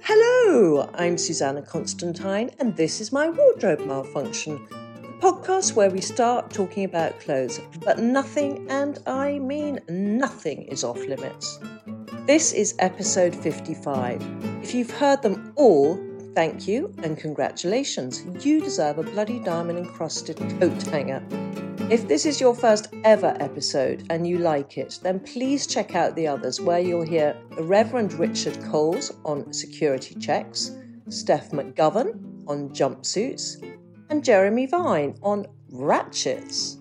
Hello, I'm Susannah Constantine, and this is my wardrobe malfunction. the Podcast where we start talking about clothes, but nothing, and I mean nothing, is off limits. This is episode 55. If you've heard them all, thank you and congratulations. You deserve a bloody diamond encrusted coat hanger. If this is your first ever episode and you like it, then please check out the others where you'll hear the Reverend Richard Coles on security checks, Steph McGovern on jumpsuits, and Jeremy Vine on ratchets.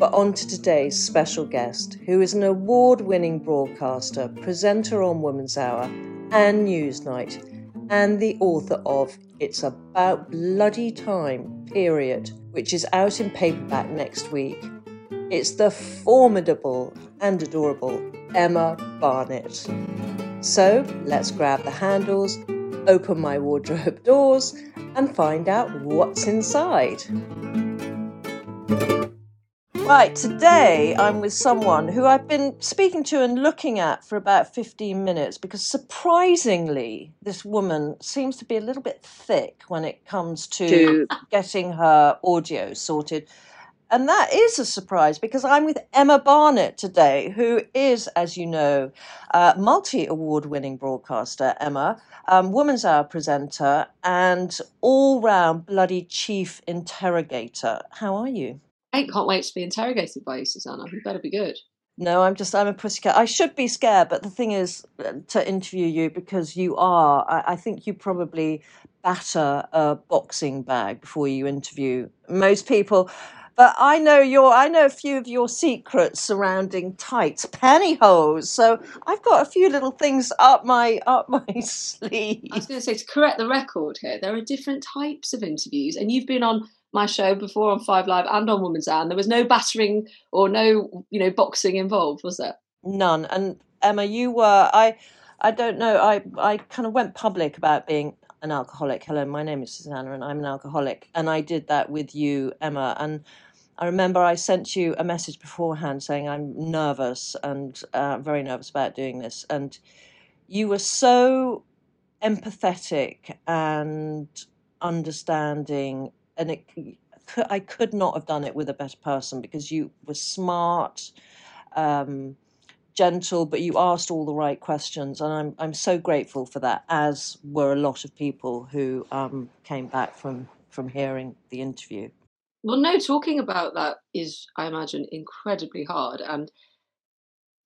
But on to today's special guest, who is an award winning broadcaster, presenter on Women's Hour and Newsnight, and the author of It's About Bloody Time, period, which is out in paperback next week. It's the formidable and adorable Emma Barnett. So let's grab the handles, open my wardrobe doors, and find out what's inside. Right, today I'm with someone who I've been speaking to and looking at for about 15 minutes because surprisingly, this woman seems to be a little bit thick when it comes to getting her audio sorted. And that is a surprise because I'm with Emma Barnett today, who is, as you know, a multi award winning broadcaster, Emma, um, Woman's Hour presenter, and all round bloody chief interrogator. How are you? I can't wait to be interrogated by you, Susannah. You better be good. No, I'm just, I'm a pussycat. I should be scared, but the thing is uh, to interview you because you are, I, I think you probably batter a boxing bag before you interview most people. But I know your, I know a few of your secrets surrounding tights, pantyhose. So I've got a few little things up my, up my sleeve. I was going to say, to correct the record here, there are different types of interviews, and you've been on my show before on Five Live and on Woman's Hour, and there was no battering or no, you know, boxing involved, was there? None. And Emma, you were, I, I don't know, I, I kind of went public about being an alcoholic. Hello, my name is Susannah and I'm an alcoholic. And I did that with you, Emma. And I remember I sent you a message beforehand saying I'm nervous and uh, very nervous about doing this. And you were so empathetic and understanding. And it, I could not have done it with a better person because you were smart. Um, gentle, but you asked all the right questions, and I'm I'm so grateful for that. As were a lot of people who um, came back from from hearing the interview. Well, no, talking about that is, I imagine, incredibly hard. And,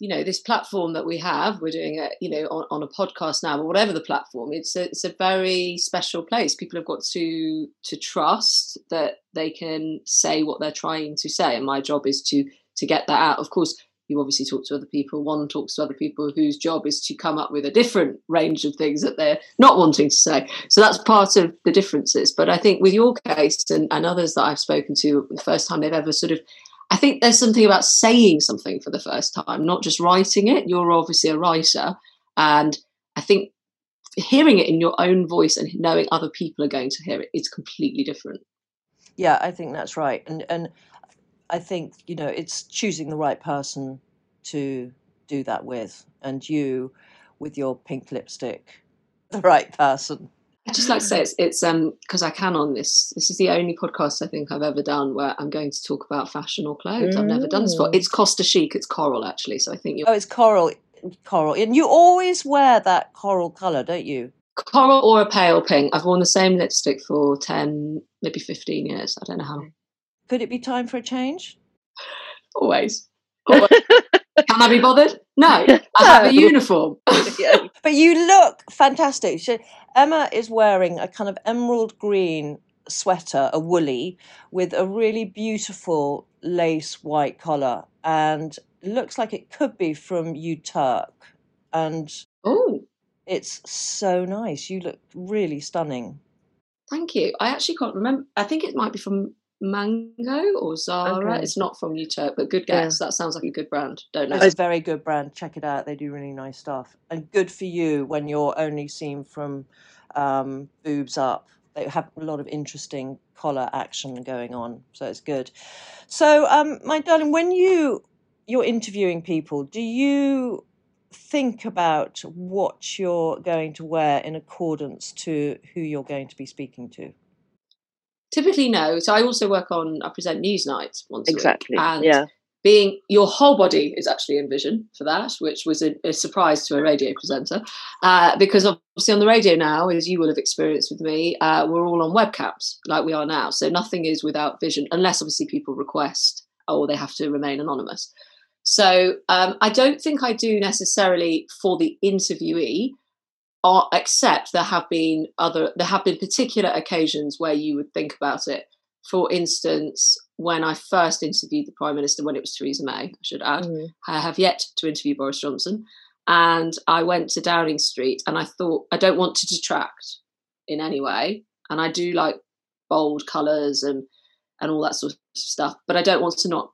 you know, this platform that we have, we're doing it, you know, on, on a podcast now, but whatever the platform, it's a, it's a very special place. People have got to to trust that they can say what they're trying to say. And my job is to to get that out. Of course, you obviously talk to other people. One talks to other people whose job is to come up with a different range of things that they're not wanting to say. So that's part of the differences. But I think with your case and, and others that I've spoken to, the first time they've ever sort of, I think there's something about saying something for the first time, not just writing it. You're obviously a writer. And I think hearing it in your own voice and knowing other people are going to hear it is completely different. Yeah, I think that's right. And and I think you know it's choosing the right person to do that with, and you with your pink lipstick, the right person. I just like to say it's it's um because I can on this. This is the only podcast I think I've ever done where I'm going to talk about fashion or clothes. I've never done this before. Mm. It's Costa Chic. It's coral actually. So I think you're Oh, it's coral, coral, and you always wear that coral color, don't you? coral or a pale pink. I've worn the same lipstick for ten, maybe fifteen years. I don't know how. Could it be time for a change? Always. Always. Can I be bothered? No. I have a uniform. But you look fantastic. She, Emma is wearing a kind of emerald green sweater, a woolly, with a really beautiful lace white collar. And looks like it could be from UTURK. And oh, it's so nice. You look really stunning. Thank you. I actually can't remember. I think it might be from Mango or Zara. Okay. It's not from UTURK, but good guess. Yeah. That sounds like a good brand. Don't know. It's a very good brand. Check it out. They do really nice stuff. And good for you when you're only seen from um, boobs up. They have a lot of interesting collar action going on, so it's good. So, um, my darling, when you you're interviewing people, do you think about what you're going to wear in accordance to who you're going to be speaking to? Typically, no. So I also work on, I present Newsnight once exactly. a week. And yeah. being your whole body is actually in vision for that, which was a, a surprise to a radio presenter. Uh, because obviously on the radio now, as you will have experienced with me, uh, we're all on webcams like we are now. So nothing is without vision, unless obviously people request or they have to remain anonymous. So um, I don't think I do necessarily for the interviewee are, except there have been other there have been particular occasions where you would think about it for instance when i first interviewed the prime minister when it was theresa may i should add mm. i have yet to interview boris johnson and i went to downing street and i thought i don't want to detract in any way and i do like bold colors and and all that sort of stuff but i don't want to not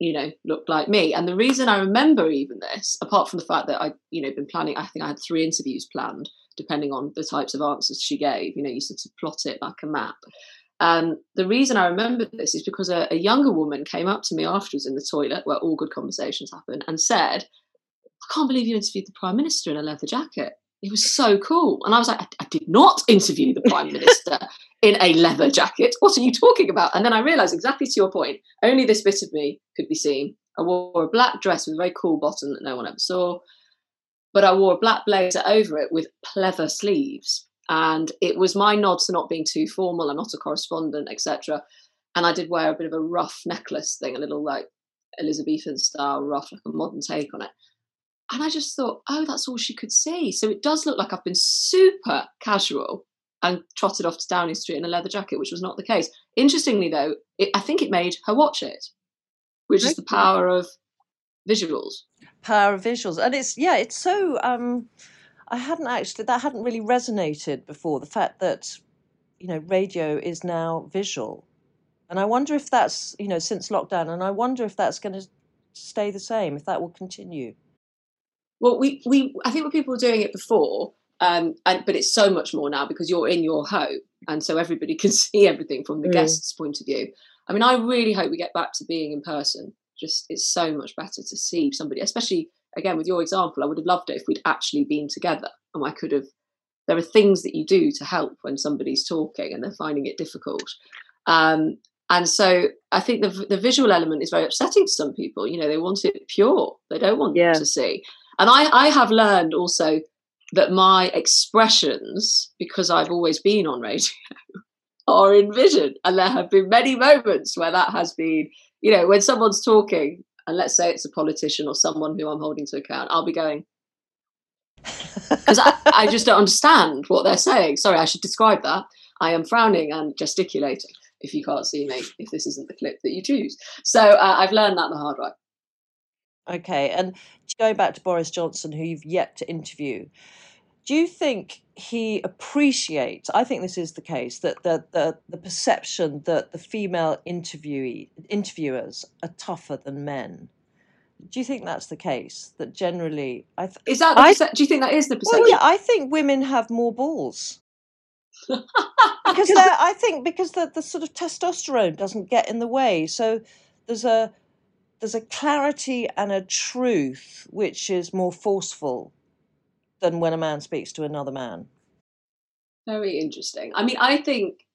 you know looked like me and the reason i remember even this apart from the fact that i you know been planning i think i had three interviews planned depending on the types of answers she gave you know you sort of plot it like a map um, the reason I remember this is because a, a, younger woman came up to me afterwards in the toilet, where all good conversations happen, and said, "I can't believe you interviewed the prime minister in a leather jacket. It was so cool." And I was like, "I, I did not interview the prime minister in a leather jacket. What are you talking about?" And then I realised exactly to your point. Only this bit of me could be seen. I wore a black dress with a very cool bottom that no one ever saw, but I wore a black blazer over it with pleather sleeves. And it was my nod to not being too formal. I'm not a correspondent, etc. And I did wear a bit of a ruff necklace thing, a little like Elizabethan style ruff, like a modern take on it. And I just thought, oh, that's all she could see. So it does look like I've been super casual and trotted off to Downing Street in a leather jacket, which was not the case. Interestingly, though, it, I think it made her watch it, which is the power of visuals. Power of visuals, and it's yeah, it's so. Um, I hadn't actually that hadn't really resonated before. The fact that you know radio is now visual, and I wonder if that's you know since lockdown, and I wonder if that's going to stay the same, if that will continue. Well, we we I think when people were doing it before, um, and but it's so much more now because you're in your home, and so everybody can see everything from the mm. guest's point of view. I mean, I really hope we get back to being in person. Just it's so much better to see somebody, especially again with your example. I would have loved it if we'd actually been together, and I could have. There are things that you do to help when somebody's talking and they're finding it difficult. Um, and so I think the the visual element is very upsetting to some people. You know, they want it pure; they don't want yeah. to see. And I, I have learned also that my expressions, because I've always been on radio, are in vision. And there have been many moments where that has been, you know, when someone's talking, and let's say it's a politician or someone who I'm holding to account, I'll be going, because I, I just don't understand what they're saying. Sorry, I should describe that. I am frowning and gesticulating if you can't see me, if this isn't the clip that you choose. So uh, I've learned that the hard way. Okay, and going back to Boris Johnson, who you've yet to interview, do you think he appreciates? I think this is the case that the the, the perception that the female interviewee interviewers are tougher than men. Do you think that's the case? That generally, I th- is that. I, do you think that is the perception? Well, yeah, I think women have more balls. because I think because the, the sort of testosterone doesn't get in the way, so there's a there's a clarity and a truth which is more forceful than when a man speaks to another man. Very interesting. I mean, I think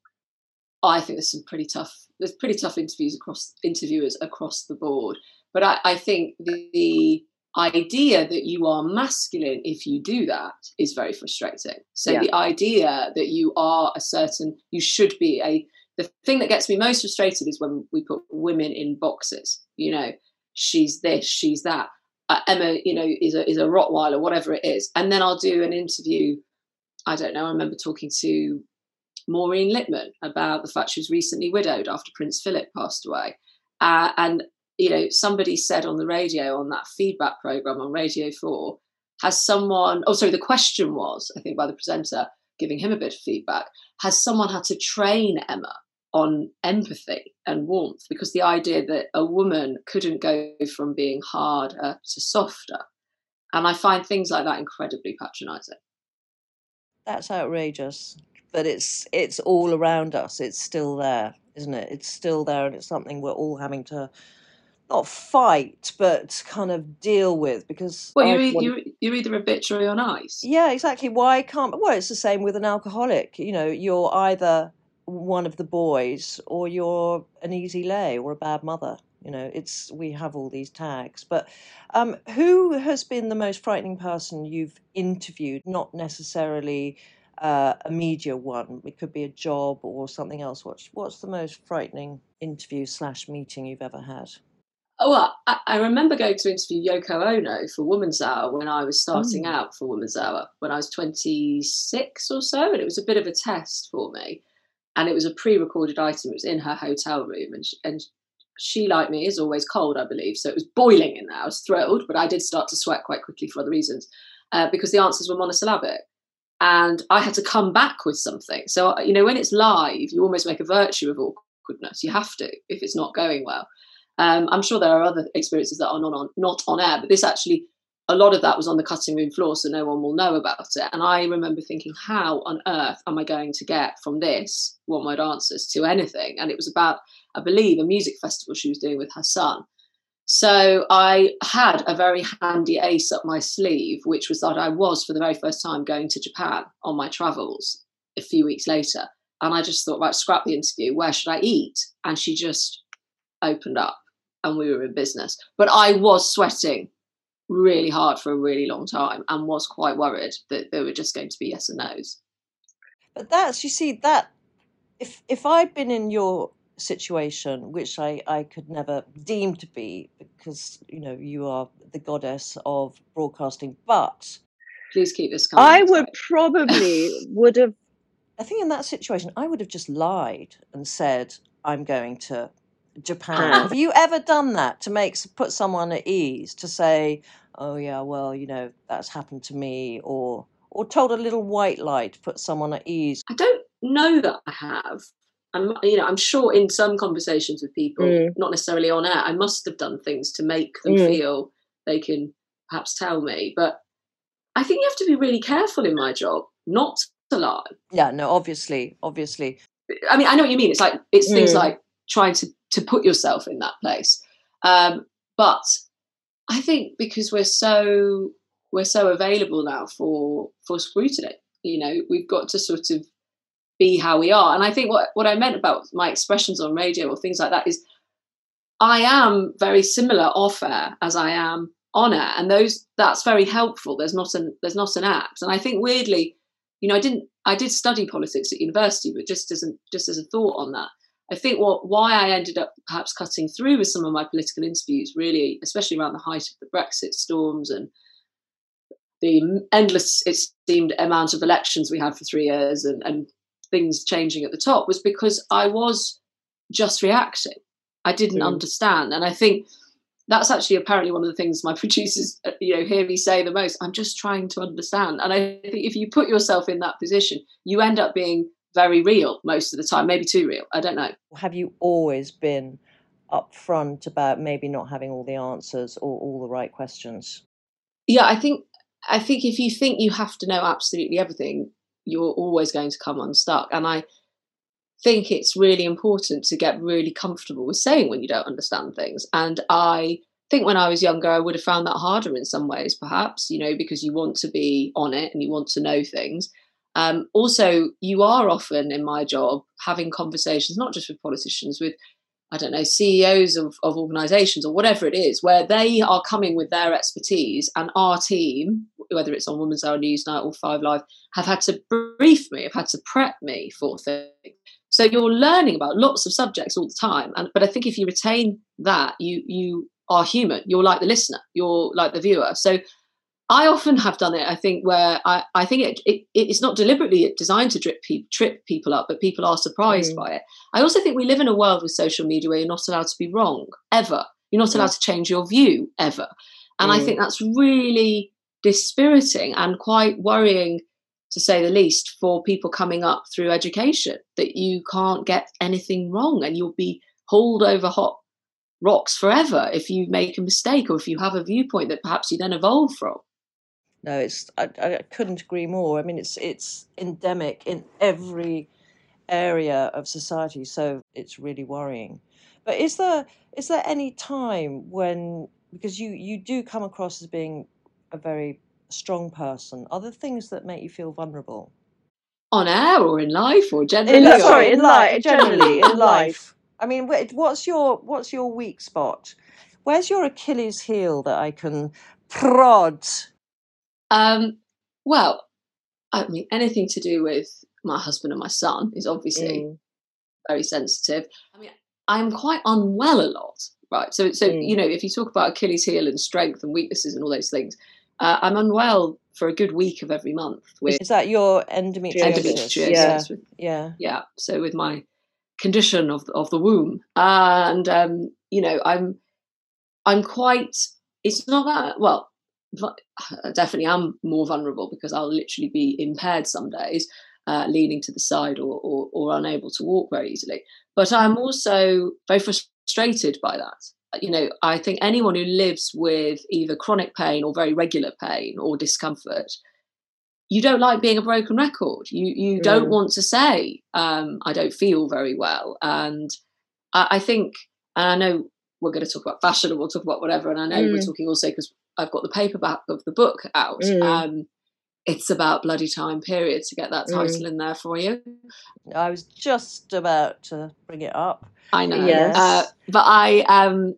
I think there's some pretty tough there's pretty tough interviews across interviewers across the board. But I, I think the, the, idea that you are masculine if you do that is very frustrating. So yeah. the idea that you are a certain you should be a the thing that gets me most frustrated is when we put women in boxes. You know, she's this, she's that. Uh, Emma, you know, is a is a Rottweiler, whatever it is, and then I'll do an interview. I don't know. I remember talking to Maureen Lipman about the fact she was recently widowed after Prince Philip passed away, uh, and you know, somebody said on the radio on that feedback program on Radio 4, has someone, oh, sorry, the question was, I think, by the presenter giving him a bit of feedback, has someone had to train Emma on empathy and warmth? Because the idea that a woman couldn't go from being harder to softer. And I find things like that incredibly patronizing. That's outrageous. But it's it's all around us. It's still there, isn't it? It's still there and it's something we're all having to not fight, but kind of deal with because. Well, you're, want... you're, you're either a bitch or you're nice. Yeah, exactly. Why can't? Well, it's the same with an alcoholic. You know, you're either one of the boys or you're an easy lay or a bad mother. You know, it's we have all these tags. But um, who has been the most frightening person you've interviewed? Not necessarily. Uh, a media one. It could be a job or something else. What's what's the most frightening interview slash meeting you've ever had? Oh, well, I, I, remember going to interview Yoko Ono for Woman's Hour when I was starting mm. out for Woman's Hour when I was 26 or so, and it was a bit of a test for me. And it was a pre-recorded item. It was in her hotel room, and she, and she, like me, is always cold, I believe. So it was boiling in there. I was thrilled, but I did start to sweat quite quickly for other reasons uh, because the answers were monosyllabic. And I had to come back with something. So, you know, when it's live, you almost make a virtue of awkwardness. You have to if it's not going well. Um, I'm sure there are other experiences that are not on not on air, but this actually a lot of that was on the cutting room floor, so no one will know about it. And I remember thinking, how on earth am I going to get from this one word answers to anything? And it was about, I believe, a music festival she was doing with her son. So I had a very handy ace up my sleeve, which was that I was for the very first time going to Japan on my travels a few weeks later. And I just thought, right, scrap the interview. Where should I eat? And she just opened up and we were in business. But I was sweating really hard for a really long time and was quite worried that there were just going to be yes and no's. But that's you see that if if I'd been in your situation, which I, I could never deem to be, because you know you are the goddess of broadcasting, but please keep this coming. I would probably would have I think in that situation I would have just lied and said, I'm going to Japan. Have you ever done that to make put someone at ease to say, "Oh yeah, well, you know, that's happened to me," or or told a little white lie to put someone at ease? I don't know that I have. I'm, you know, I'm sure in some conversations with people, mm. not necessarily on air, I must have done things to make them mm. feel they can perhaps tell me. But I think you have to be really careful in my job not to lie. Yeah, no, obviously, obviously. I mean, I know what you mean. It's like it's mm. things like trying to to put yourself in that place. Um, but I think because we're so we're so available now for for scrutiny, you know, we've got to sort of be how we are. And I think what what I meant about my expressions on radio or things like that is I am very similar off air as I am on air, and those that's very helpful. There's not an there's not an act, and I think weirdly, you know, I didn't I did study politics at university, but just as just as a thought on that, I think what why I ended up perhaps cutting through with some of my political interviews, really, especially around the height of the Brexit storms and the endless, it seemed, amount of elections we had for three years and, and things changing at the top, was because I was just reacting. I didn't mm. understand, and I think that's actually apparently one of the things my producers, uh, you know, hear me say the most. I'm just trying to understand, and I think if you put yourself in that position, you end up being very real most of the time, maybe too real. I don't know. Have you always been upfront about maybe not having all the answers or all the right questions? Yeah, I think I think if you think you have to know absolutely everything, you're always going to come unstuck. And I think it's really important to get really comfortable with saying when you don't understand things. And I think when I was younger, I would have found that harder in some ways, perhaps, you know, because you want to be on it and you want to know things. Um, also, you are often in my job having conversations, not just with politicians, with I don't know, CEOs of, of organizations or whatever it is, where they are coming with their expertise and our team, whether it's on Women's Hour Newsnight or Five Live, have had to brief me, have had to prep me for things. So you're learning about lots of subjects all the time. And but I think if you retain that, you you are human. You're like the listener, you're like the viewer. So I often have done it. I think where I, I think it, it it's not deliberately designed to drip pe- trip people up, but people are surprised mm. by it. I also think we live in a world with social media where you're not allowed to be wrong ever. You're not allowed to change your view ever. And mm. I think that's really dispiriting and quite worrying to say the least for people coming up through education that you can't get anything wrong and you'll be hauled over hot rocks forever if you make a mistake or if you have a viewpoint that perhaps you then evolve from no it's I, I couldn't agree more. I mean it's it's endemic in every area of society so it's really worrying. But is there is there any time when because you you do come across as being a very strong person are there things that make you feel vulnerable? On air or in life or generally? in, sorry in life generally in life. I mean, what's your what's your weak spot? Where's your Achilles heel that I can prod? Um, well, I mean, anything to do with my husband and my son is obviously mm. very sensitive. I mean, I'm quite unwell a lot, right? So, so mm. you know, if you talk about Achilles heel and strength and weaknesses and all those things, uh, I'm unwell for a good week of every month. With is that your endometriosis? Endometriosis. Yeah. With, yeah. Yeah. So with my condition of of the womb, and um, you know, I'm I'm quite. It's not that well. Definitely am more vulnerable because I'll literally be impaired some days, uh, leaning to the side or, or, or unable to walk very easily. But I'm also very frustrated by that. You know, I think anyone who lives with either chronic pain or very regular pain or discomfort you don't like being a broken record. You you don't mm. want to say um, I don't feel very well, and I, I, think, and I know we're going to talk about fashion and we'll talk about whatever, and I know mm. we're talking also because I've got the paperback of the book out. Mm. Um, it's about bloody time period to get that mm. title in there for you. I was just about to bring it up. I know, yes. Uh, but I um,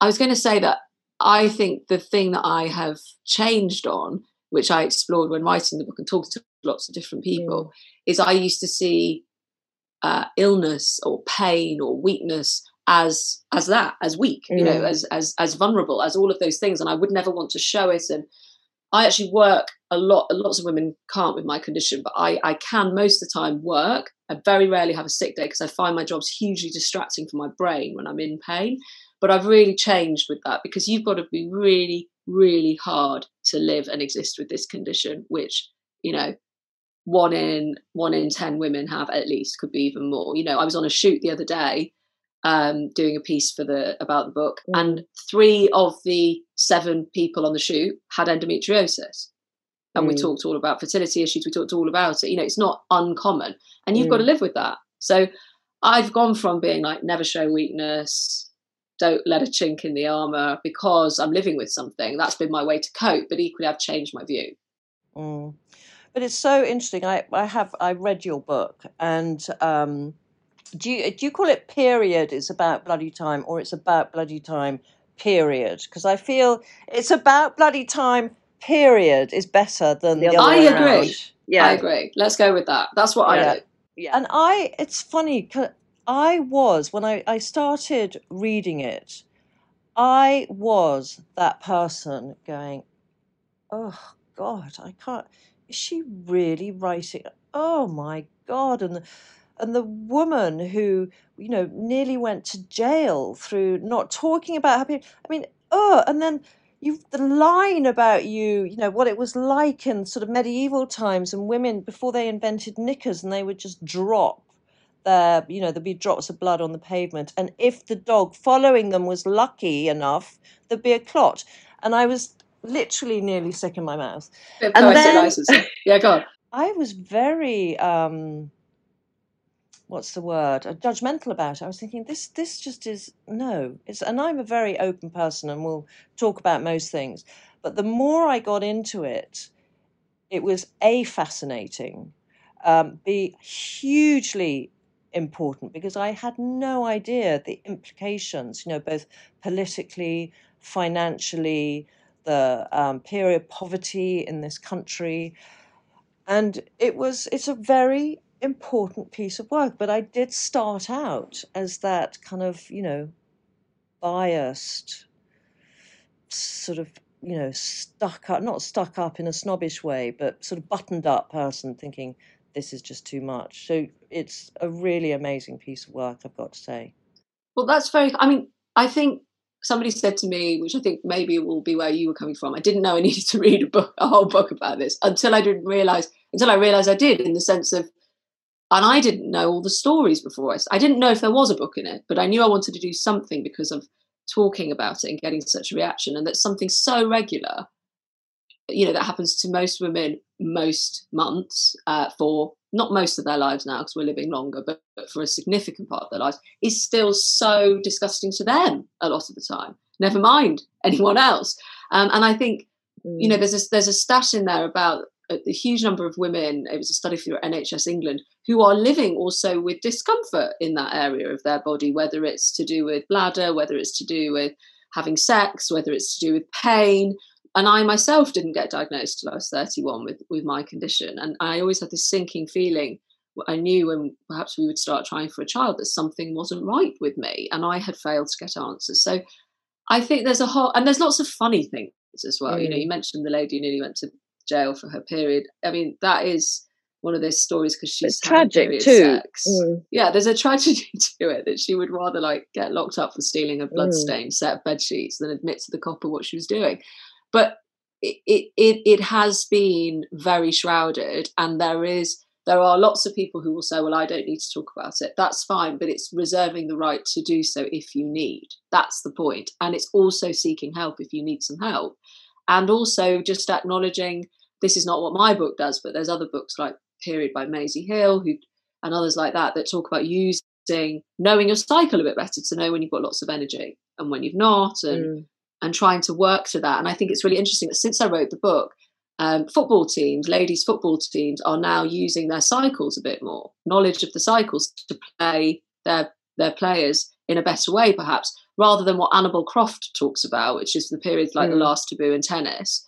I was going to say that I think the thing that I have changed on which I explored when writing the book and talking to lots of different people, mm. is I used to see uh, illness or pain or weakness as as that as weak mm. you know mm. as as as vulnerable as all of those things and i would never want to show it and i actually work a lot lots of women can't with my condition but i i can most of the time work i very rarely have a sick day because i find my jobs hugely distracting for my brain when i'm in pain but i've really changed with that because you've got to be really really hard to live and exist with this condition, which, you know, one in one in ten women have at least, could be even more. You know, I was on a shoot the other day um, doing a piece for the about the book, mm. and three of the seven people on the shoot had endometriosis. And mm. we talked all about fertility issues. We talked all about it. You know, it's not uncommon, and you've mm. got to live with that. So I've gone from being like never show weakness, don't let a chink in the armor because I'm living with something. That's been my way to cope, but equally I've changed my view. Mm. But it's so interesting. I, I have I read your book, and um, do you do you call it period? It's about bloody time, or it's about bloody time period? Because I feel it's about bloody time period is better than the, the other. I agree. Around. Yeah, I agree. Let's go with that. That's what yeah. I do. Yeah. And I, it's funny because I was, when I, I started reading it, I was that person going, oh God, I can't, is she really writing? Oh my God. And the, and the woman who, you know, nearly went to jail through not talking about her period. I mean, oh, and then you the line about you, you know, what it was like in sort of medieval times and women before they invented knickers and they would just drop there, you know, there'd be drops of blood on the pavement. And if the dog following them was lucky enough, there'd be a clot. And I was literally nearly sick in my mouth. And then, yeah, go on. I was very, um, what's the word, judgmental about it. I was thinking, this, this just is no. It's, and I'm a very open person, and we'll talk about most things. But the more I got into it, it was a fascinating, um, be hugely important because I had no idea the implications, you know, both politically, financially, the um, period of poverty in this country. And it was, it's a very important piece of work. But I did start out as that kind of, you know, biased, sort of, you know, stuck up, not stuck up in a snobbish way, but sort of buttoned up person thinking, this is just too much. So it's a really amazing piece of work, I've got to say. Well, that's very, I mean, I think somebody said to me, which I think maybe will be where you were coming from. I didn't know I needed to read a book, a whole book about this, until I didn't realize. Until I realized I did, in the sense of, and I didn't know all the stories before. I, I didn't know if there was a book in it, but I knew I wanted to do something because of talking about it and getting such a reaction, and that's something so regular. You know that happens to most women most months uh, for not most of their lives now because we're living longer, but, but, for a significant part of their lives, is still so disgusting to them a lot of the time. Never mind anyone else. Um, and I think you know mm. there's a, there's a stat in there about a, a, huge number of women. It was a study for NHS England who are living also with discomfort in that area of their body, whether it's to do with bladder, whether it's to do with having sex, whether it's to do with pain, and I myself didn't get diagnosed till I was 31 with, with my condition. And I always had this sinking feeling. I knew when perhaps we would start trying for a child that something wasn't right with me, and I had failed to get answers. So I think there's a whole, and there's lots of funny things as well. Mm. You know, you mentioned the lady who nearly went to jail for her period. I mean, that is one of those stories because she's tragic too. Mm. Yeah, there's a tragedy to it that she would rather like get locked up for stealing a bloodstained mm. set of bed sheets than admit to the copper what she was doing but it, it it has been very shrouded and there is there are lots of people who will say well i don't need to talk about it that's fine but it's reserving the right to do so if you need that's the point and it's also seeking help if you need some help and also just acknowledging this is not what my book does but there's other books like period by Maisie Hill who and others like that that talk about using knowing your cycle a bit better to know when you've got lots of energy and when you've not and mm and trying to work to that. And I think it's really interesting that since I wrote the book, um, football teams, ladies' football teams, are now using their cycles a bit more, knowledge of the cycles to play their their players in a better way, perhaps, rather than what Annabel Croft talks about, which is the periods like mm. the last taboo in tennis,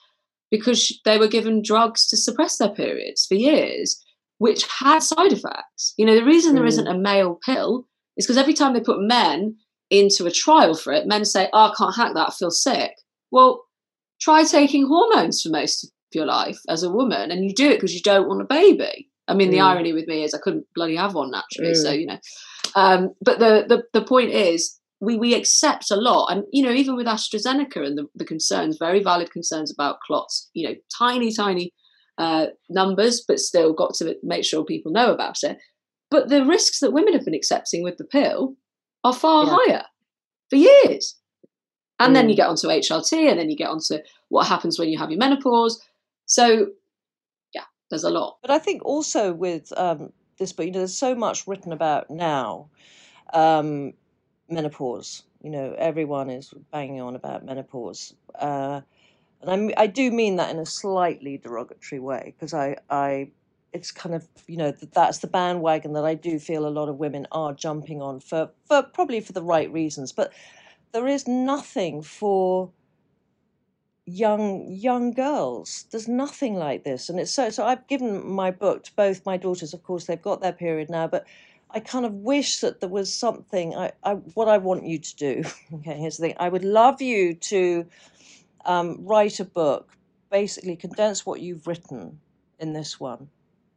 because they were given drugs to suppress their periods for years, which had side effects. You know, the reason mm. there isn't a male pill is because every time they put men into a trial for it, men say, oh, I can't hack that, I feel sick. Well, try taking hormones for most of your life as a woman, and you do it because you don't want a baby. I mean, mm. the irony with me is I couldn't bloody have one naturally, mm. so you know. Um, but the, the the point is, we we accept a lot, and you know, even with AstraZeneca and the, the concerns, very valid concerns about clots. You know, tiny, tiny uh, numbers, but still got to make sure people know about it. But the risks that women have been accepting with the pill are far yeah. higher for years. And mm. then you mm. get onto HRT, and then you get onto what happens when you have your menopause. So, yeah, there's a lot. But I think also with um, this book, you know, there's so much written about now um, menopause. You know, everyone is banging on about menopause. Uh, and I, I do mean that in a slightly derogatory way because I, I it's kind of you know that's the bandwagon that I do feel a lot of women are jumping on for for probably for the right reasons but there is nothing for young young girls there's nothing like this and it's so so I've given my book to both my daughters of course they've got their period now but I kind of wish that there was something I, I what I want you to do okay here's the thing I would love you to um, write a book basically condense what you've written in this one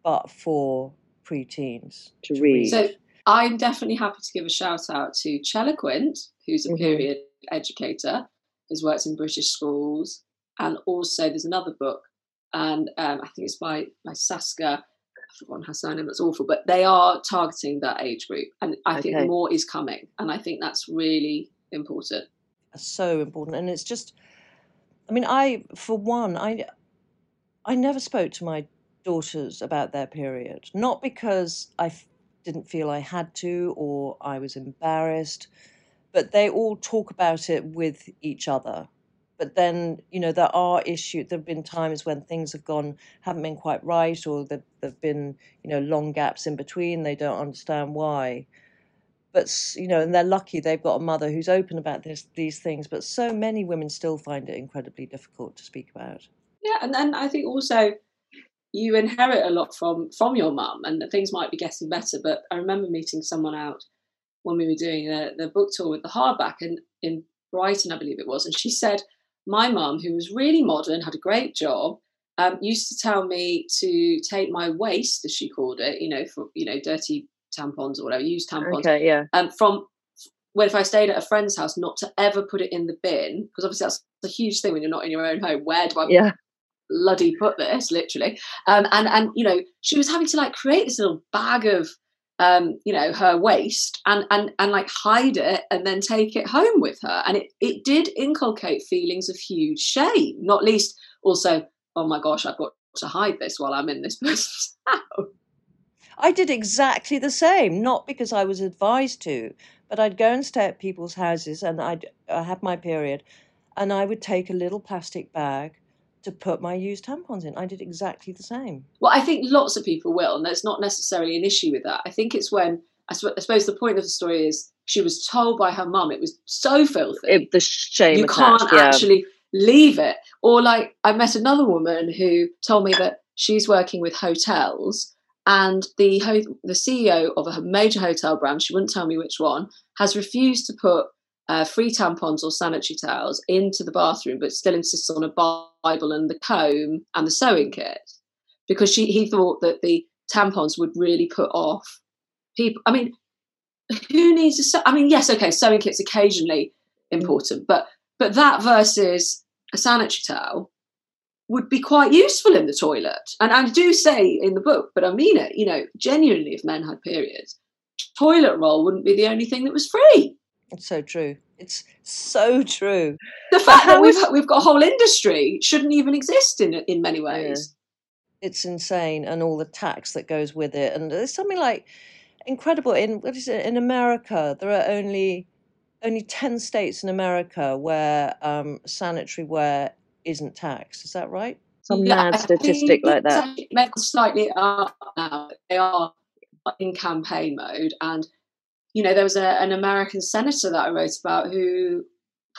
but for preteens to, to read. So I'm definitely happy to give a shout out to Chella Quint, who's a mm-hmm. period educator, who's worked in British schools, and also there's another book, and um, I think it's by by Saska. Her surname. That's awful, but they are targeting that age group, and I okay. think more is coming, and I think that's really important. So important, and it's just. I mean, I for one, I I never spoke to my daughters about their period, not because I f- didn't feel I had to or I was embarrassed, but they all talk about it with each other. But then, you know, there are issues. There have been times when things have gone, haven't been quite right, or there have been, you know, long gaps in between. They don't understand why. But, you know, and they're lucky they've got a mother who's open about this, these things. But so many women still find it incredibly difficult to speak about. Yeah. And then I think also, you inherit a lot from from your mum and things might be getting better but i remember meeting someone out when we were doing the, the book tour with the hardback and in brighton i believe it was and she said my mum who was really modern had a great job um, used to tell me to take my waste as she called it you know for you know dirty tampons or whatever used tampons okay, yeah um, from when if I stayed at a friend's house, not to ever put it in the bin because obviously that's a huge thing when you're not in your own home. Where do I Yeah. bloody put this? Literally, um, and and you know she was having to like create this little bag of um, you know her waist and and and like hide it and then take it home with her, and it it did inculcate feelings of huge shame, not least also oh my gosh I've got to hide this while I'm in this person's house. I did exactly the same, not because I was advised to, but I'd go and stay at people's houses and I'd I had my period and I would take a little plastic bag to put my used tampons in. I did exactly the same. Well, I think lots of people will, and there's not necessarily an issue with that. I think it's when I, sp- I suppose the point of the story is she was told by her mum it was so filthy It, the shame you attached. can't yeah. actually leave it. Or like I met another woman who told me that she's working with hotels and the ho- the CEO of a major hotel brand, she wouldn't tell me which one, has refused to put uh, free tampons or sanitary towels into the bathroom, but still insists on a Bible and the comb and the sewing kit because she he thought that the tampons would really put off people. I mean, who needs a? sew- I mean, yes, okay, sewing kits occasionally important, but but that versus a sanitary towel would be quite useful in the toilet. And I do say in the book, but I mean it, you know, genuinely, if men had periods, toilet roll wouldn't be the only thing that was free. It's so true. It's so true. The fact that we've we've got a whole industry shouldn't even exist in in many ways. It's insane, and all the tax that goes with it. And there's something like incredible in what is it in America? There are only only ten states in America where um, sanitary ware isn't taxed. Is that right? Some Yeah, mad statistic like that. slightly up now. They are in campaign mode, and you know there was a, an American senator that I wrote about who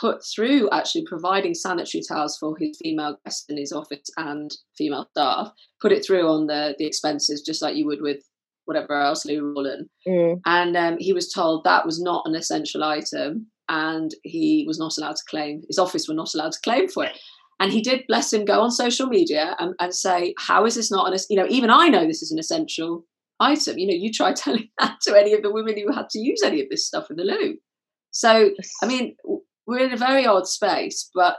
put through actually providing sanitary towels for his female guests in his office and female staff. Put it through on the the expenses, just like you would with whatever else Lou Rawlin. Mm. And um, he was told that was not an essential item, and he was not allowed to claim. His office were not allowed to claim for it. And he did, bless him, go on social media and, and say, "How is this not an? You know, even I know this is an essential item. You know, you try telling that to any of the women who had to use any of this stuff in the loo. So, I mean, we're in a very odd space, but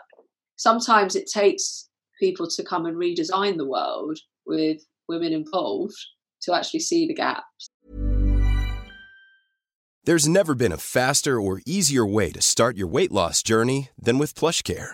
sometimes it takes people to come and redesign the world with women involved to actually see the gaps. There's never been a faster or easier way to start your weight loss journey than with PlushCare.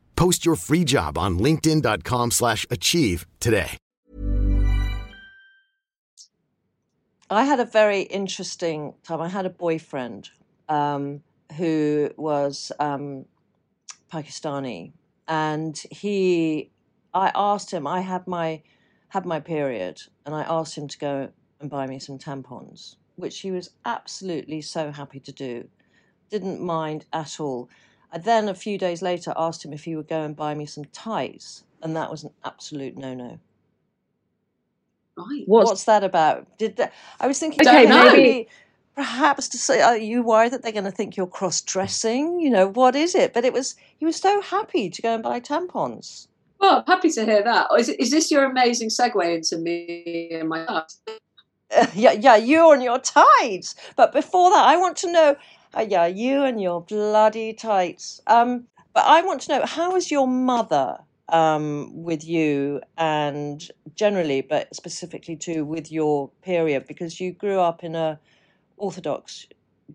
Post your free job on linkedin.com/achieve slash achieve today. I had a very interesting time. I had a boyfriend um, who was um, Pakistani, and he. I asked him. I had my had my period, and I asked him to go and buy me some tampons, which he was absolutely so happy to do. Didn't mind at all. I then, a few days later, asked him if he would go and buy me some ties, and that was an absolute no-no. Right. What's, What's that about? Did that, I was thinking, Okay, don't maybe- maybe perhaps to say, are you worried that they're going to think you're cross-dressing? You know, what is it? But it was he was so happy to go and buy tampons. Well, I'm happy to hear that. Is, is this your amazing segue into me and my art? yeah, yeah, you and your tights. But before that, I want to know, uh, yeah, you and your bloody tights. Um, but I want to know how is your mother um, with you, and generally, but specifically too with your period, because you grew up in a Orthodox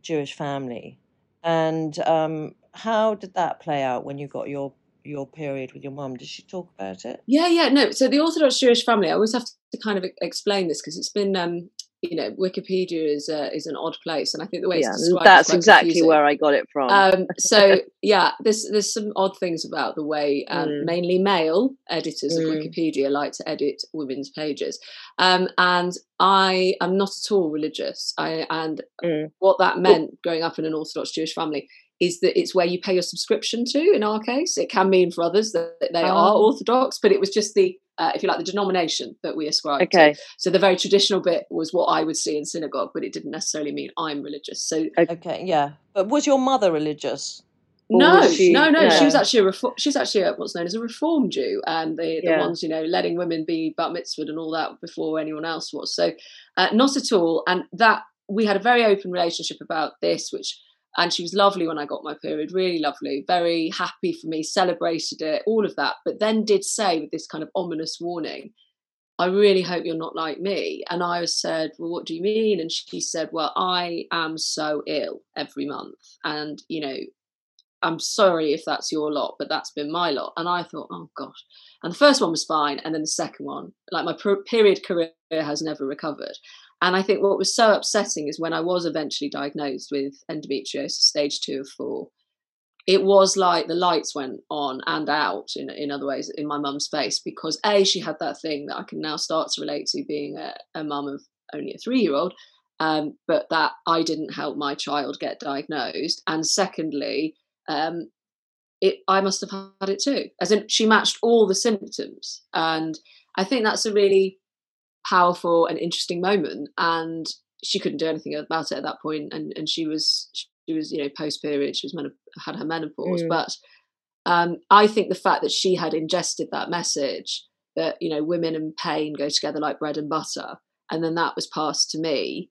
Jewish family, and um, how did that play out when you got your your period with your mum. Did she talk about it? Yeah, yeah, no. So the Orthodox Jewish family, I always have to kind of explain this because it's been um, you know, Wikipedia is is an odd place, and I think the way yeah, it's described that's exactly confusing. where I got it from. Um, so yeah, there's there's some odd things about the way um, Mm. mainly male editors of Mm. Wikipedia like to edit women's pages, um, and I am not at all religious. I and Mm. what that meant growing up in an Orthodox Jewish family is that it's where you pay your subscription to. In our case, it can mean for others that they are Oh. Orthodox, but it was just the uh, if you like the denomination that we ascribe to. okay, So the very traditional bit was what I would see in synagogue, but it didn't necessarily mean I'm religious. So Okay, yeah. But was your mother religious? No, she- no, no. She was actually a reform, she's actually a, what's known as a reform Jew, and the, the Yeah. ones you know letting women be bat mitzvahed and all that before anyone else was. So uh, not at all. And that we had a very open relationship about this, which and she was lovely when I got my period, really lovely, very happy for me, celebrated it, all of that. But then did say with this kind of ominous warning, I really hope you're not like me. And I said, Well, what do you mean? And she said, Well, I am so ill every month. And, you know, I'm sorry if that's your lot, but that's been my lot. And I thought, Oh gosh. And the first one was fine. And then the second one, like my per- period career has never recovered. And I think what was so upsetting is when I was eventually diagnosed with endometriosis stage two of four, it was like the lights went on and out in, in other ways in my mum's face because A, she had that thing that I can now start to relate to being a, a mum of only a three year old, um, but that I didn't help my child get diagnosed. And secondly, um, it, I must have had it too. As in, she matched all the symptoms. And I think that's a really powerful and interesting moment. And she couldn't do anything about it at that point. And, and she was, she was, you know, post period, she was menop- had her menopause. Mm. But um, I think the fact that she had ingested that message that, you know, women and pain go together like bread and butter, and then that was passed to me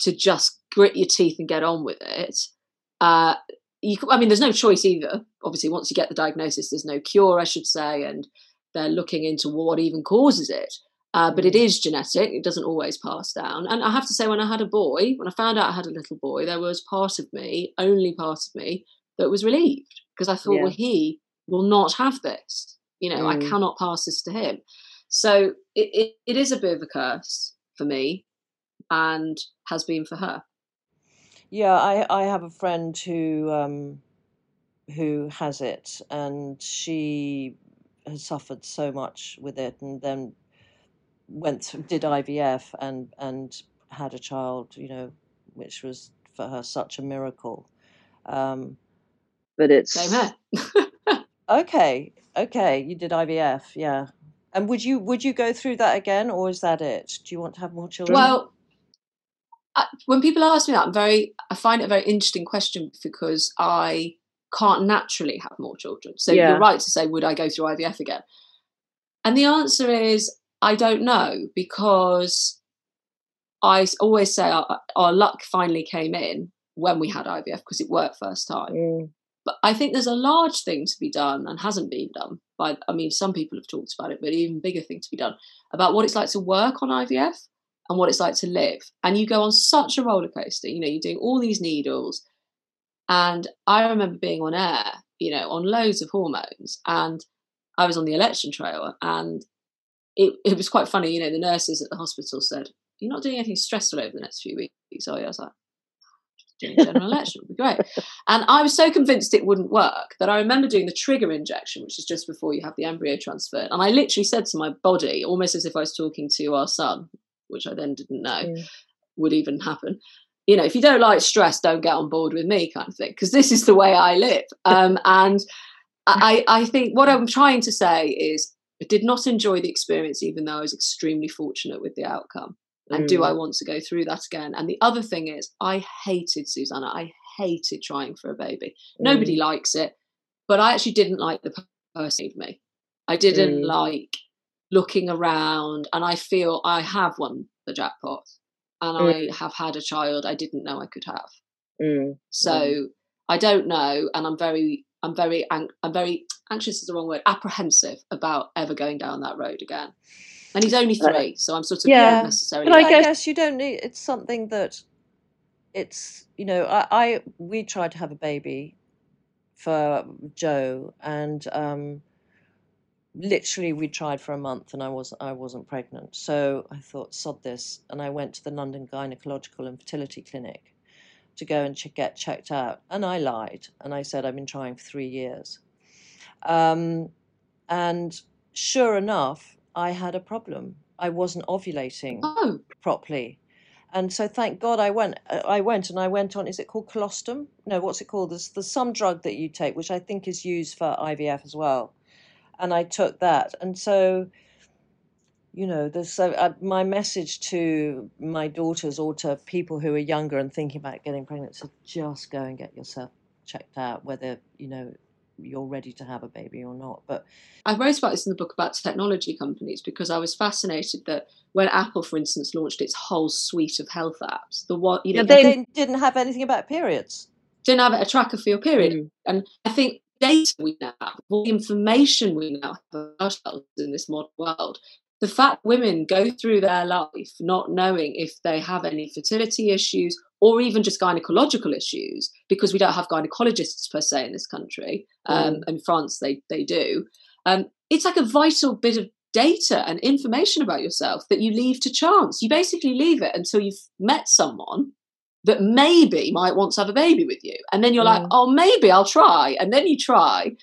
to just grit your teeth and get on with it. Uh, you, I mean, there's no choice either. Obviously, once you get the diagnosis, there's no cure, I should say, and they're looking into what even causes it. Uh, but it is genetic; it doesn't always pass down. And I have to say, when I had a boy, when I found out I had a little boy, there was part of me, only part of me, that was relieved because I thought, Yeah. well, he will not have this. You know, I Mm. cannot pass this to him. So it, it, it is a bit of a curse for me, and has been for her. Yeah, I, I have a friend who um, who has it, and she has suffered so much with it, and then went through, did IVF and and had a child, you know, which was for her such a miracle. Um, but it's Same okay, okay, you did IVF, yeah. And would you would you go through that again, or is that it? Do you want to have more children? Well, I, when people ask me that, I'm very, I find it a very interesting question because I can't naturally have more children. So Yeah. you're right to say, would I go through IVF again? And the answer is, I don't know because I always say our, our luck finally came in when we had IVF because it worked first time. Mm, But I think there's a large thing to be done and hasn't been done. By, I mean, some people have talked about it, but even bigger thing to be done about what it's like to work on IVF and what it's like to live. And you go on such a roller coaster. You know, you're doing all these needles. And I remember being on air, you know, on loads of hormones. And I was on the election trail. And it, it was quite funny. You know, the nurses at the hospital said, You're not doing anything stressful over the next few weeks, are you? I was like, doing a general election would be great. And I was so convinced it wouldn't work that I remember doing the trigger injection, which is just before you have the embryo transfer. And I literally said to my body, almost as if I was talking to our son, which I then didn't know Mm. would even happen. You know, if you don't like stress, don't get on board with me, kind of thing, because this is the way I live. Um, and I, I think what I'm trying to say is I did not enjoy the experience, even though I was extremely fortunate with the outcome. And do Mm. I want to go through that again? And the other thing is, I hated Susannah. I hated trying for a baby. Nobody mm, likes it, but I actually didn't like the person of me. I didn't Mm. like looking around, and I feel I have won the jackpot, and Mm. I have had a child I didn't know I could have. mm, So I don't know, and I'm very, I'm very, ang- I'm very anxious is the wrong word, apprehensive about ever going down that road again. And he's only three, so I'm sort of yeah, not necessarily. but I I guess- guess you don't need. It's something that it's you know. I, I we tried to have a baby for Joe, and um, literally we tried for a month, and I was I wasn't pregnant. So I thought, sod this, and I went to the London Gynecological and Fertility Clinic to go and ch- get checked out, and I lied, and I said I've been trying for three years, um, and sure enough, I had a problem. I wasn't ovulating Oh, properly. And so thank God I went. uh, I went and I went on. Is it called colostrum? No, what's it called? There's there's some drug that you take, which I think is used for IVF as well. And I took that, and so, you know, there's so uh, my message to my daughters or to people who are younger and thinking about getting pregnant is just go and get yourself checked out, whether you know you're ready to have a baby or not. But I wrote about this in the book about technology companies because I was fascinated that when Apple, for instance, launched its whole suite of health apps, the one you know they, they- didn't have anything about periods. didn't have a tracker for your period, Mm. and I think data we now have, all the information we now have about ourselves in this modern world, the fact women go through their life not knowing if they have any fertility issues or even just gynecological issues, because we don't have gynecologists per se in this country. Um, In France, they they do. Um, it's like a vital bit of data and information about yourself that you leave to chance. You basically leave it until you've met someone that maybe might want to have a baby with you. And then you're like, Mm. oh, maybe I'll try. And then you try.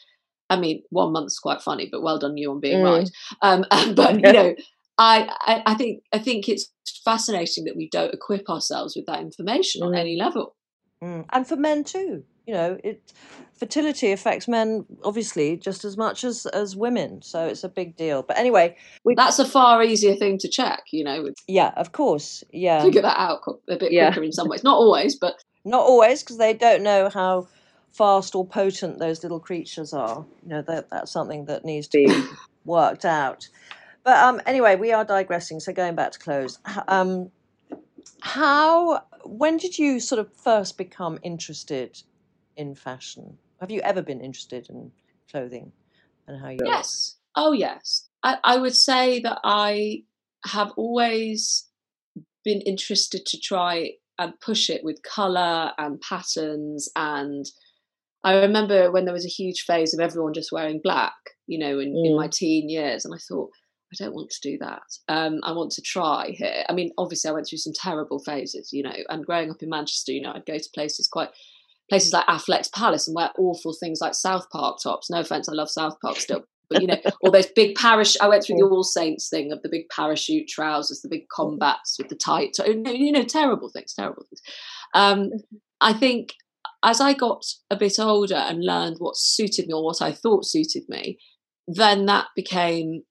I mean, one month's quite funny, but well done you on being Mm. right. Um, but you know, I, I I think I think it's fascinating that we don't equip ourselves with that information on Mm. any level. Mm. And for men too. You know, it fertility affects men obviously just as much as as women, so it's a big deal. But anyway, we That's a far easier thing to check. You know, yeah, of course, yeah. figure that out a bit Yeah. quicker in some ways. Not always, but Not always because they don't know how fast or potent those little creatures are. You know, that that's something that needs to be worked out. But um, anyway, we are digressing. So going back to clothes, um, how when did you sort of first become interested in fashion? Have you ever been interested in clothing and how you? Yes. Oh, yes. I, I would say that I have always been interested to try and push it with colour and patterns. And I remember when there was a huge phase of everyone just wearing black, you know, in, in my teen years. And I thought, I don't want to do that. Um, I want to try here. I mean, obviously, I went through some terrible phases, you know, and growing up in Manchester, you know, I'd go to places quite places like Affleck's Palace and wear awful things like South Park tops. No offense, I love South Park still, but you know, all those big parachute. I went through the All Saints thing of the big parachute trousers, the big combats with the tight, you know, terrible things, terrible things. Um, I think as I got a bit older and learned what suited me or what I thought suited me, then that became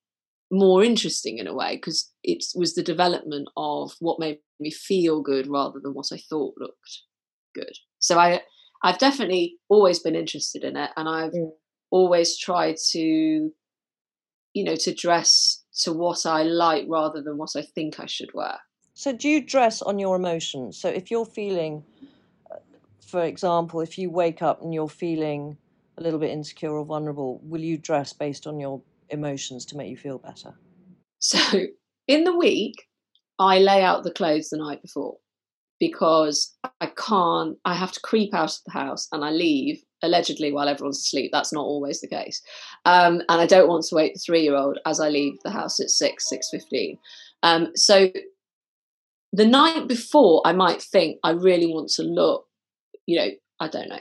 more interesting in a way because it was the development of what made me feel good rather than what I thought looked good. So I I've definitely always been interested in it and I've Mm. always tried to you know to dress to what I like rather than what I think I should wear. So do you dress on your emotions? So if you're feeling, for example, if you wake up and you're feeling a little bit insecure or vulnerable, will you dress based on your emotions to make you feel better? So in the week, I lay out the clothes the night before because I can't, I have to creep out of the house and I leave allegedly while everyone's asleep. That's not always the case. Um, and I don't want to wake the three year old as I leave the house at 6, 6.15. Um, so the night before, I might think I really want to look, you know, I don't know,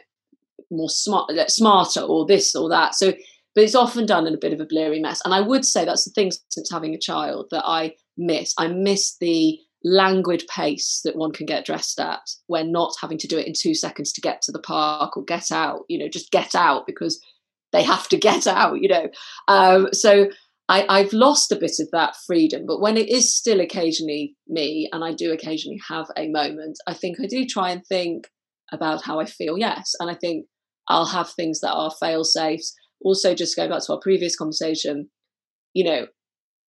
more smart, smarter or this or that. So but it's often done in a bit of a blurry mess. And I would say that's the thing since having a child that I miss. I miss the languid pace that one can get dressed at when not having to do it in two seconds to get to the park or get out, you know, just get out because they have to get out, you know. Um, so I, I've lost a bit of that freedom. But when it is still occasionally me, and I do occasionally have a moment, I think I do try and think about how I feel, yes. And I think I'll have things that are fail safes also just going back to our previous conversation you know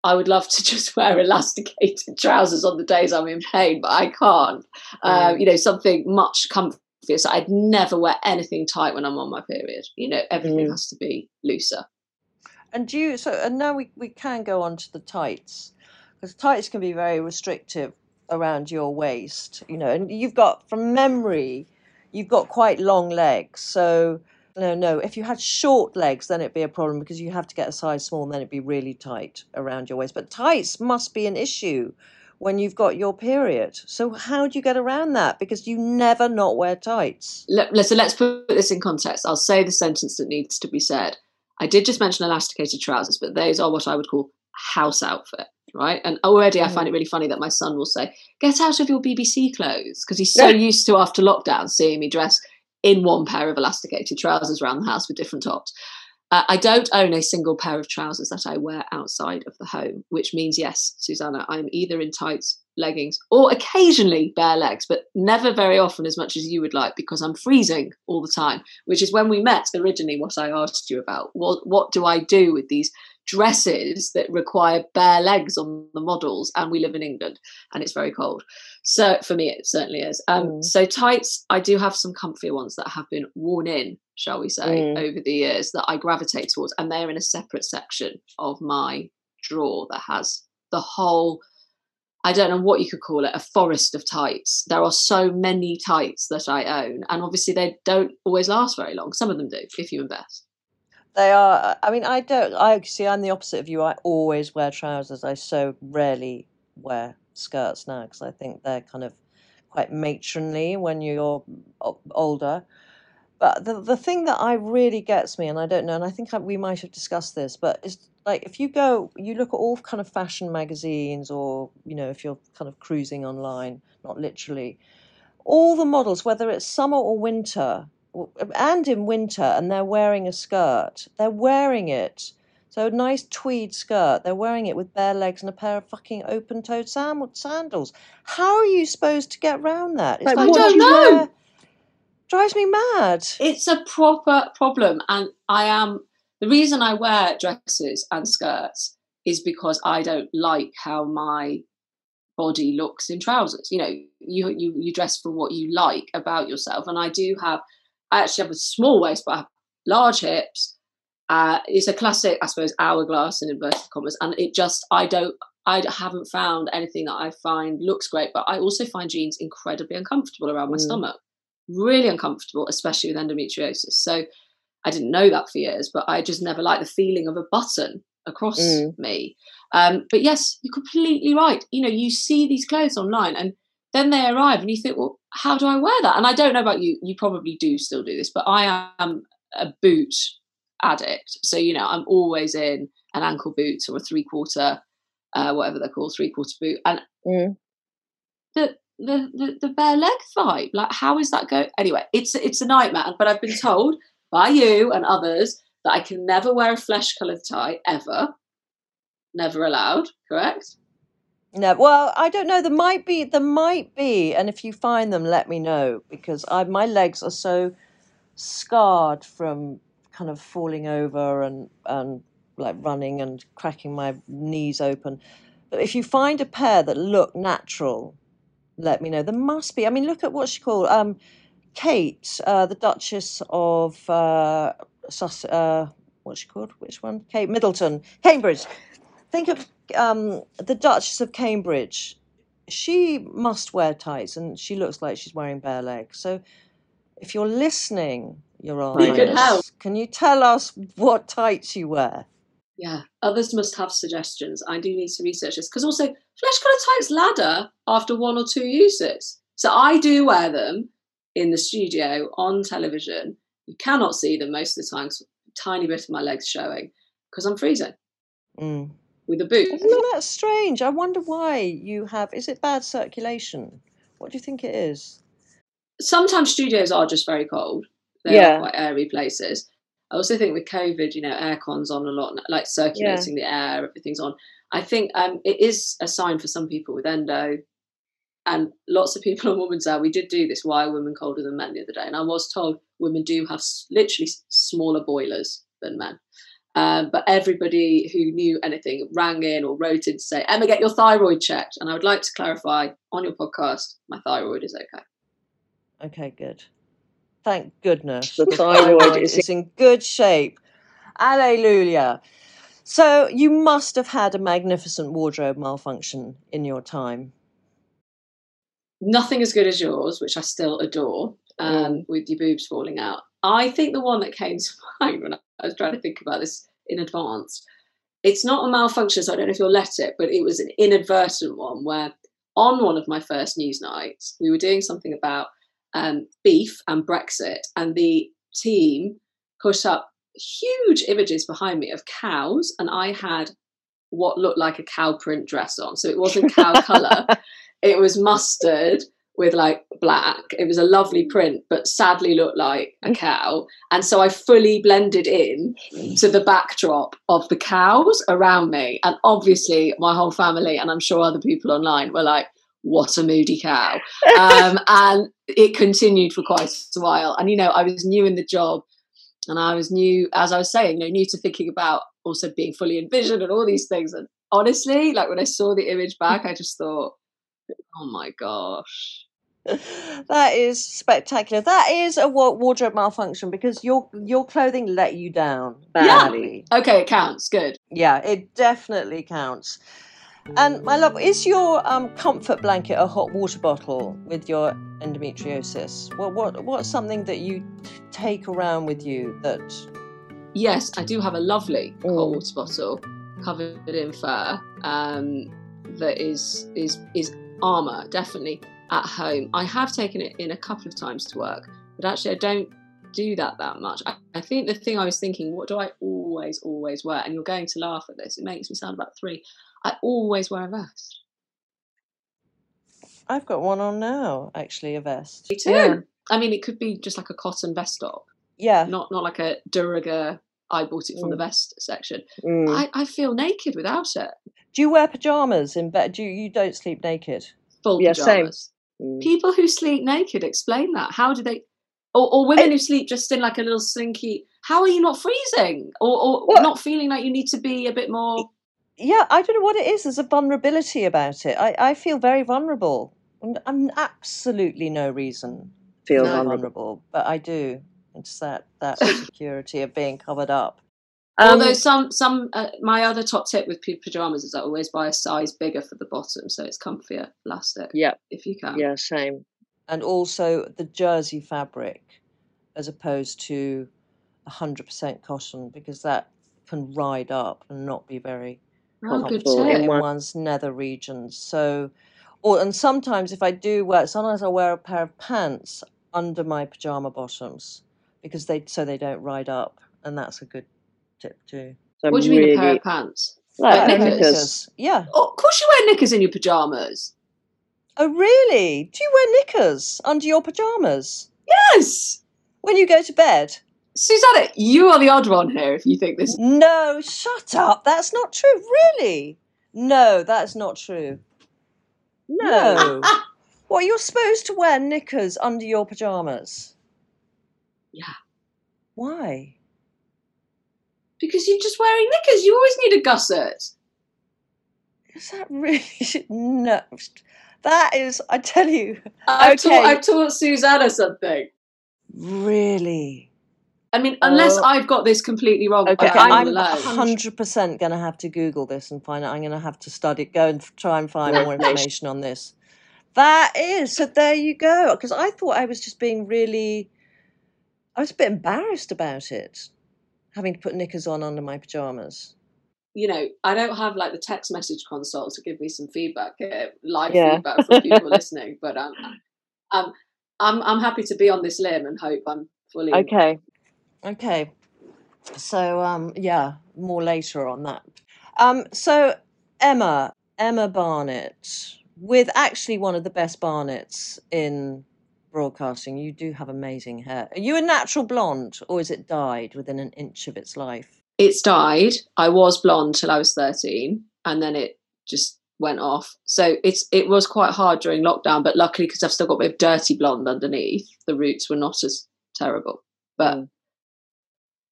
i would love to just wear elasticated trousers on the days i'm in pain but i can't um, you know something much comfier so i'd never wear anything tight when i'm on my period you know everything Mm. has to be looser And do you, so, and now we, we can go on to the tights, because tights can be very restrictive around your waist, you know, and you've got, from memory, you've got quite long legs. So no, no. If you had short legs, then it'd be a problem because you have to get a size small, and then it'd be really tight around your waist. But tights must be an issue when you've got your period. So how do you get around that? Because you never not wear tights. Let, so let's put this in context. I'll say the sentence that needs to be said. I did just mention elasticated trousers, but those are what I would call house outfit, right? And already I find it really funny that my son will say, "Get out of your BBC clothes," because he's so used to after lockdown seeing me dress in one pair of elasticated trousers around the house with different tops. Uh, I don't own a single pair of trousers that I wear outside of the home, which means, yes, Susannah, I'm either in tights, leggings, or occasionally bare legs, but never very often as much as you would like because I'm freezing all the time, which is when we met originally what I asked you about. What, what do I do with these dresses that require bare legs on the models and we live in england and it's very cold so for me it certainly is um, mm. so tights i do have some comfier ones that have been worn in shall we say mm. over the years that i gravitate towards and they're in a separate section of my drawer that has the whole I don't know what you could call it, a forest of tights. There are so many tights that I own, and obviously they don't always last very long. Some of them do, if you invest. They are. I mean, I don't. I see. I'm the opposite of you. I always wear trousers. I so rarely wear skirts now because I think they're kind of quite matronly when you're older. But the the thing that I really gets me, and I don't know, and I think I, we might have discussed this, but is like if you go, you look at all kind of fashion magazines, or you know, if you're kind of cruising online, not literally, all the models, whether it's summer or winter, and in winter, and they're wearing a skirt. They're wearing it. So a nice tweed skirt. They're wearing it with bare legs and a pair of fucking open-toed sandals. How are you supposed to get around that? It's like, I don't know. Wear... Drives me mad. It's a proper problem, and I am the reason I wear dresses and skirts is because I don't like how my body looks in trousers. You know, you you you dress for what you like about yourself, and I do have I actually have a small waist, but I have large hips. Uh, it's a classic, I suppose, hourglass in inverted commas, and it just I don't I haven't found anything that I find looks great, but I also find jeans incredibly uncomfortable around my mm. stomach, really uncomfortable, especially with endometriosis. So I didn't know that for years, but I just never liked the feeling of a button across mm. me. Um, but yes, you're completely right. You know, you see these clothes online, and then they arrive and you think, well, how do I wear that? And I don't know about you, you probably do still do this, but I am a boot addict. So, you know, I'm always in an ankle boot or a three quarter, uh, whatever they're called, three quarter boot. And mm. the, the, the, the bare leg vibe, like how is that go? Anyway, it's, it's a nightmare, but I've been told by you and others that I can never wear a flesh coloured tie ever. Never allowed, correct? No, well, I don't know. There might be, there might be, and if you find them, let me know because I my legs are so scarred from kind of falling over and and like running and cracking my knees open. But if you find a pair that look natural, let me know. There must be. I mean, look at what she called um, Kate, uh, the Duchess of uh, Sus. Uh, what's she called? Which one? Kate Middleton, Cambridge. Think of um, the Duchess of Cambridge, she must wear tights, and she looks like she's wearing bare legs. So, if you're listening, Your Highness, can you tell us what tights you wear? Yeah, others must have suggestions. I do need to research this because also flesh colour tights ladder after one or two uses. So I do wear them in the studio on television. You cannot see them most of the time. Tiny bit of my legs showing because I'm freezing. Mm with a boot. Isn't that strange? I wonder why you have. Is it bad circulation? What do you think it is? Sometimes studios are just very cold. They're yeah. quite airy places. I also think with COVID, you know, aircon's on a lot, like circulating yeah. the air, everything's on. I think um, it is a sign for some people with endo, and lots of people on Women's Hour. We did do this. Why are women colder than men the other day? And I was told women do have literally smaller boilers than men. Um, but everybody who knew anything rang in or wrote in to say, Emma, get your thyroid checked. And I would like to clarify on your podcast, my thyroid is okay. Okay, good. Thank goodness. The thyroid is in good shape. Alleluia. So you must have had a magnificent wardrobe malfunction in your time. Nothing as good as yours, which I still adore, um, mm. with your boobs falling out. I think the one that came to mind when I was trying to think about this in advance, it's not a malfunction, so I don't know if you'll let it, but it was an inadvertent one where on one of my first Newsnights, we were doing something about um, beef and Brexit, and the team put up huge images behind me of cows, and I had what looked like a cow print dress on. So it wasn't cow colour, it was mustard with like black. It was a lovely print, but sadly looked like a cow. And so I fully blended in to the backdrop of the cows around me. And obviously, my whole family, and I'm sure other people online, were like, what a moody cow. Um, and it continued for quite a while. And, you know, I was new in the job and I was new, as I was saying, you know, new to thinking about also being fully envisioned and all these things. And honestly, like when I saw the image back, I just thought, oh my gosh. that is spectacular. That is a wardrobe malfunction because your your clothing let you down badly. Okay, it counts. Good. Yeah, it definitely counts. And my love, is your um, comfort blanket a hot water bottle with your endometriosis? What what what's something that you take around with you that? Yes, I do have a lovely hot Mm. water bottle covered in fur. Um, that is is is armor definitely at home. I have taken it in a couple of times to work, but actually I don't do that that much. I, I think the thing I was thinking, what do I always always wear? And you're going to laugh at this. It makes me sound about three. I always wear a vest. I've got one on now, actually, a vest. Me too. Yeah. I mean, it could be just like a cotton vest top, Yeah, not not like a Duraga. I bought it from the Mm. vest section. Mm. I, I feel naked without it. Do you wear pajamas in bed? Do you, you don't sleep naked? Full Yeah, same. Pajamas. Mm. People who sleep naked, explain that. How do they? Or, or women who sleep just in like a little slinky. How are you not freezing? Or, or Well- not feeling like you need to be a bit more? Yeah, I don't know what it is. There's a vulnerability about it. I, I feel very vulnerable. And I'm absolutely no reason Feel to be vulnerable. vulnerable, but I do. It's that that security of being covered up. Um, Although some some uh, my other top tip with pajamas is I always buy a size bigger for the bottom, so it's comfier elastic yeah, if you can. yeah, same. And also the jersey fabric as opposed to 100% cotton because that can ride up and not be very Oh, Comfortable in in one's nether regions. So, or and sometimes if I do wear, sometimes I wear a pair of pants under my pajama bottoms because they so they don't ride up, and that's a good tip too. So What do you mean a pair of pants? like Like knickers. knickers? Yeah. Oh, of course you wear knickers in your pajamas. Oh, really? Do you wear knickers under your pajamas Yes, when you go to bed? Susannah, you are the odd one here. If you think this, No, shut up. That's not true. Really? No, that's not true. No. what, you're supposed to wear knickers under your pajamas? Yeah. Why? Because you're just wearing knickers, you always need a gusset. Is that really no? That is, I tell you, I've, Okay. taught, I've taught Susannah something. really. I mean, unless Oh. I've got this completely wrong, Okay, I'm, hundred percent going to have to Google this and find out. I'm going to have to study, go and try and find More information on this. That is so. There you go. Because I thought I was just being really. I was a bit embarrassed about it, having to put knickers on under my pajamas. you know, I don't have like the text message console to give me some feedback, uh, live Yeah. feedback from people listening. But um, um, I'm I'm happy to be on this limb and hope I'm fully. Okay. Okay. So um yeah, more later on that. Um so Emma, Emma Barnett, with actually one of the best Barnetts in broadcasting. You do have amazing hair. Are you a natural blonde or is it dyed within an inch of its life? It's dyed. I was blonde till I was 13, and then it just went off. So it's it was quite hard during lockdown, but luckily because I've still got a bit of dirty blonde underneath, the roots were not as terrible. But Mm.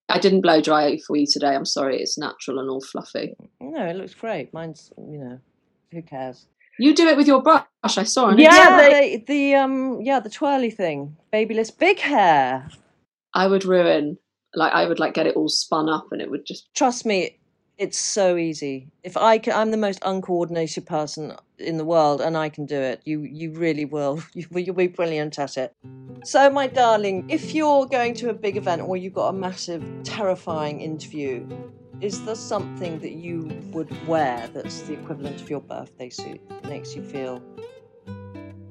I didn't blow dry for you today. I'm sorry. It's natural and all fluffy. No, it looks great. Mine's you know, who cares? You do it with your brush. I saw on Yeah, they- the, the um yeah, the twirly thing. BaByliss big hair. I would ruin like I would like get it all spun up and it would just Trust me, It's so easy. If I can, I'm the most uncoordinated person in the world, and I can do it. You, you really will. You, you'll be brilliant at it. So, my darling, if you're going to a big event or you've got a massive, terrifying interview, is there something that you would wear that's the equivalent of your birthday suit that makes you feel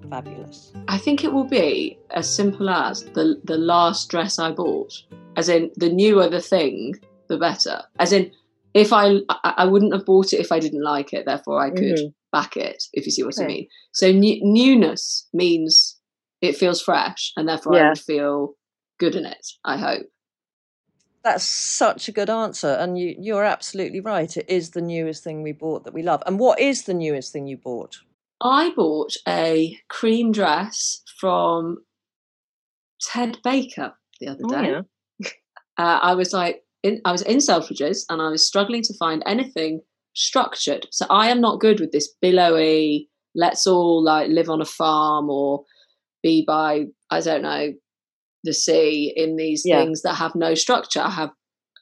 fabulous? I think it will be as simple as the the last dress I bought. As in, the newer the thing, the better. As in, if I I, wouldn't have bought it if I didn't like it. Therefore, I could Mhm. back it. If you see what I mean. So new, newness means it feels fresh, and therefore I would feel good in it. I hope. That's such a good answer, and you, you're absolutely right. It is the newest thing we bought that we love. And what is the newest thing you bought? I bought a cream dress from Ted Baker the other Oh, day. yeah. uh, I was like, in, I was in Selfridges and I was struggling to find anything structured. So I am not good with this billowy, let's all like live on a farm or be by, I don't know, the sea in these Yeah. things that have no structure. I have,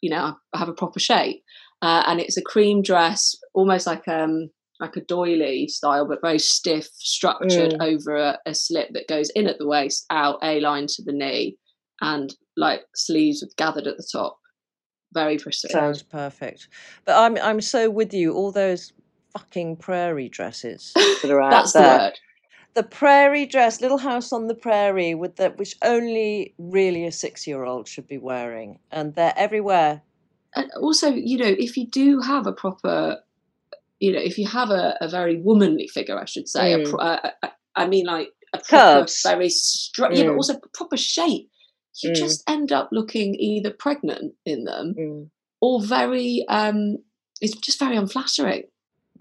you know, I have a proper shape. Uh, and it's a cream dress, almost like um like a doily style, but very stiff, structured Mm. over a, a slip that goes in at the waist, out a line to the knee, and like sleeves with gathered at the top. Very pretty. Sounds perfect. But I'm I'm so with you. All those fucking prairie dresses. That are out That's the there. word. The prairie dress, Little House on the Prairie, with that which only really a six year old should be wearing, and they're everywhere. and also you know if you do have a proper you know if you have a, a very womanly figure i should say a Mm. pro- uh, i mean like a proper, Curves. very stri- yeah but Mm. also proper shape you Mm. just end up looking either pregnant in them Mm. or very um it's just very unflattering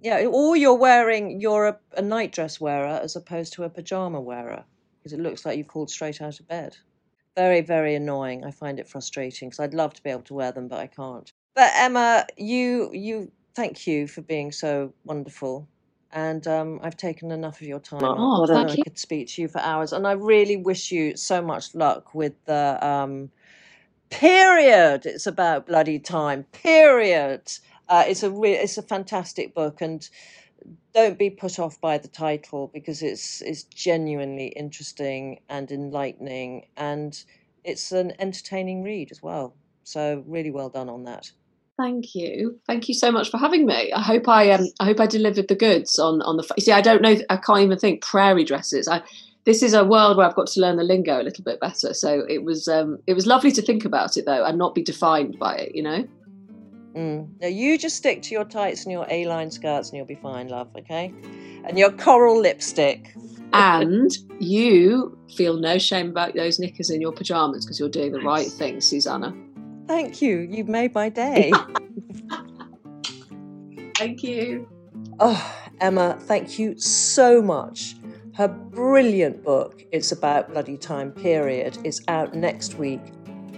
Yeah, or you're wearing you're a, a nightdress wearer as opposed to a pajama wearer because it looks like you've called straight out of bed. Very, very annoying. I find it frustrating because I'd love to be able to wear them, but I can't. But Emma, you you thank you for being so wonderful. And um, I've taken enough of your time. Oh, up. What I a- know thank I you. could speak to you for hours, and I really wish you so much luck with the um, period. It's about bloody time. Period. Uh, it's a re- it's a fantastic book, and don't be put off by the title because it's it's genuinely interesting and enlightening, and it's an entertaining read as well. So really well done on that. thank you. Thank you so much for having me. I hope i um i hope i delivered the goods on on the see i don't know i can't even think prairie dresses. I this is a world where i've got to learn the lingo a little bit better. So it was um it was lovely to think about it though and not be defined by it you know Mm. Now you just stick to your tights and your A-line skirts, and you'll be fine, love. Okay, and your coral lipstick. and you feel no shame about those knickers in your pajamas because you're doing the right thing susannah Thank you. You've made my day. thank you Oh, Emma, thank you so much. Her brilliant book, It's About Bloody Time Period, is out next week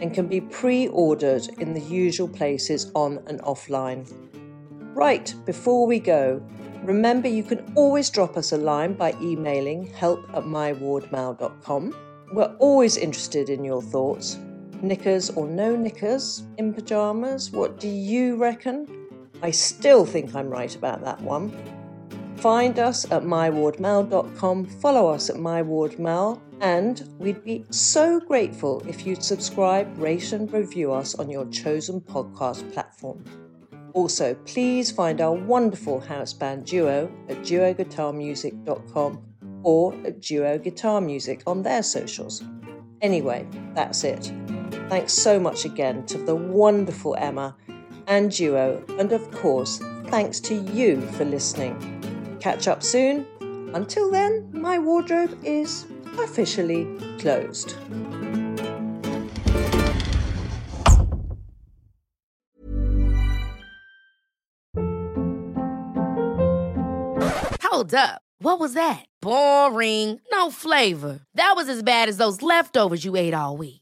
and can be pre ordered in the usual places on and offline. Right, before we go, remember you can always drop us a line by emailing help at mywardmail.com. We're always interested in your thoughts. Knickers or no knickers in pyjamas? What do you reckon? I still think I'm right about that one. Find us at mywardmail.com, follow us at mywardmail, and we'd be so grateful if you'd subscribe, rate, and review us on your chosen podcast platform. Also, please find our wonderful house band duo at duoguitarmusic.com or at Duo Guitar Music on their socials. Anyway, that's it. Thanks so much again to the wonderful Emma and Duo, and of course, thanks to you for listening. Catch up soon. Until then, my wardrobe is officially closed. Hold up. What was that? Boring. No flavor. That was as bad as those leftovers you ate all week.